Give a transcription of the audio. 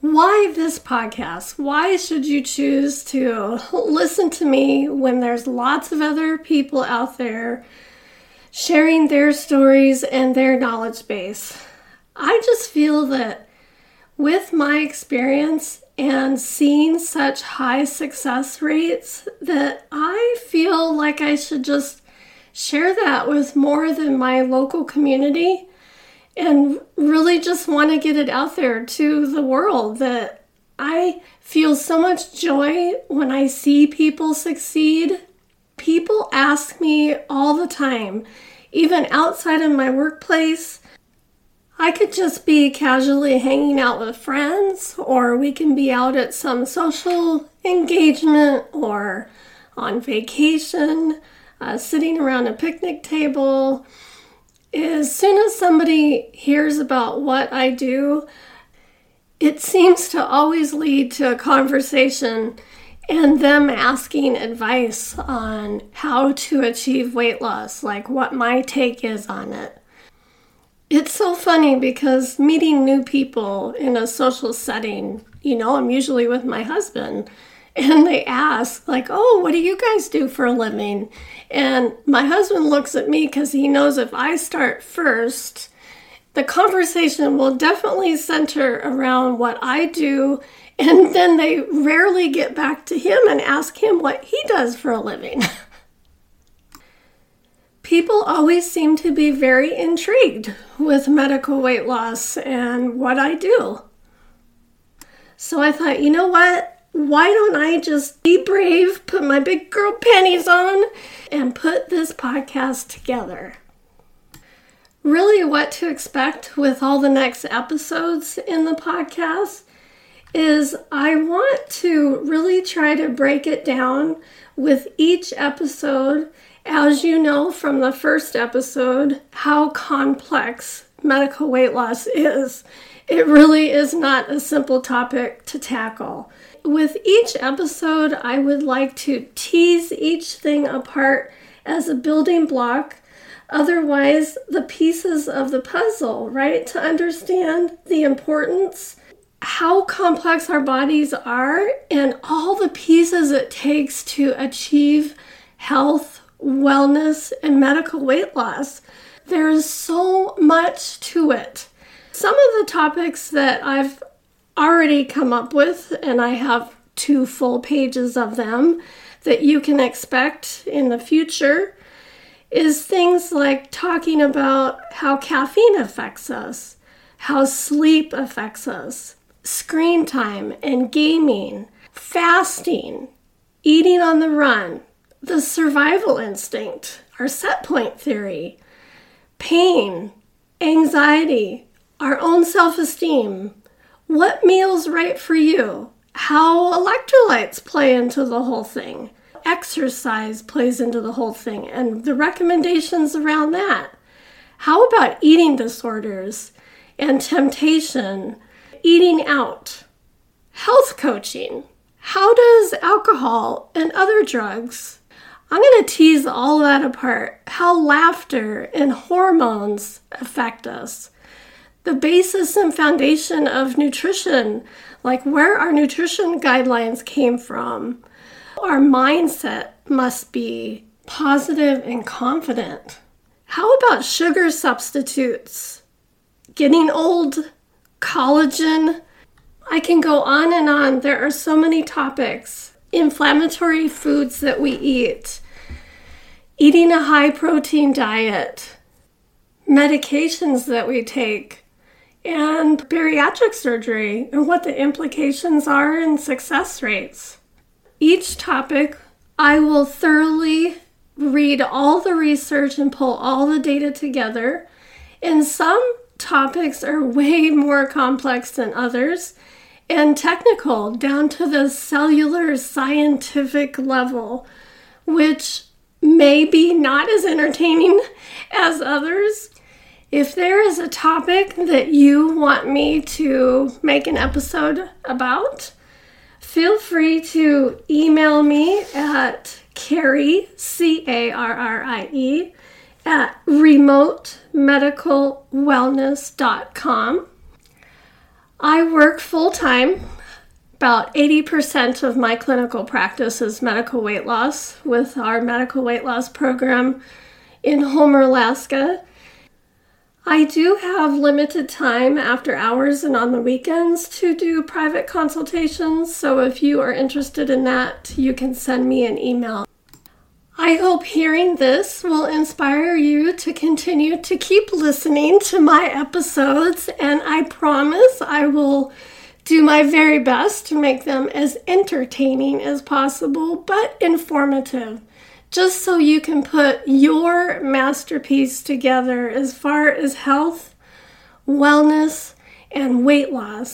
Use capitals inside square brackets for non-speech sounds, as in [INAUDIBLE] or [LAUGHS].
Why this podcast? Why should you choose to listen to me when there's lots of other people out there sharing their stories and their knowledge base? I just feel that with my experience and seeing such high success rates that I feel like I should just share that with more than my local community and really just want to get it out there to the world that I feel so much joy when I see people succeed. People ask me all the time, even outside of my workplace. I could just be casually hanging out with friends, or we can be out at some social engagement or on vacation, uh, sitting around a picnic table as soon as somebody hears about what I do, it seems to always lead to a conversation and them asking advice on how to achieve weight loss, like what my take is on it. It's so funny because meeting new people in a social setting, you know, I'm usually with my husband, and they ask, like, oh, what do you guys do for a living? And my husband looks at me because he knows if I start first, the conversation will definitely center around what I do. And then they rarely get back to him and ask him what he does for a living. [LAUGHS] People always seem to be very intrigued with medical weight loss and what I do. So I thought, you know what? Why don't I just be brave, put my big girl panties on, and put this podcast together? Really, what to expect with all the next episodes in the podcast is I want to really try to break it down with each episode. As you know from the first episode, how complex medical weight loss is. It really is not a simple topic to tackle with each episode, I would like to tease each thing apart as a building block. Otherwise, the pieces of the puzzle, right? To understand the importance, how complex our bodies are, and all the pieces it takes to achieve health, wellness, and medical weight loss. There is so much to it. Some of the topics that I've already come up with, and I have two full pages of them that you can expect in the future, is things like talking about how caffeine affects us, how sleep affects us, screen time and gaming, fasting, eating on the run, the survival instinct, our set point theory, pain, anxiety, our own self esteem, what meal's right for you? How electrolytes play into the whole thing. Exercise plays into the whole thing and the recommendations around that. How about eating disorders and temptation, eating out, health coaching? How does alcohol and other drugs? I'm going to tease all that apart. How laughter and hormones affect us the basis and foundation of nutrition, like where our nutrition guidelines came from. Our mindset must be positive and confident. How about sugar substitutes? Getting old, collagen. I can go on and on. There are so many topics. Inflammatory foods that we eat, eating a high protein diet, medications that we take, and bariatric surgery and what the implications are and success rates. Each topic, I will thoroughly read all the research and pull all the data together. And some topics are way more complex than others and technical down to the cellular scientific level, which may be not as entertaining [LAUGHS] as others. If there is a topic that you want me to make an episode about, feel free to email me at Carrie, C A R R I E, at remotemedicalwellness.com. I work full time. About 80% of my clinical practice is medical weight loss with our medical weight loss program in Homer, Alaska. I do have limited time after hours and on the weekends to do private consultations, so if you are interested in that, you can send me an email. I hope hearing this will inspire you to continue to keep listening to my episodes, and I promise I will do my very best to make them as entertaining as possible but informative. Just so you can put your masterpiece together as far as health, wellness, and weight loss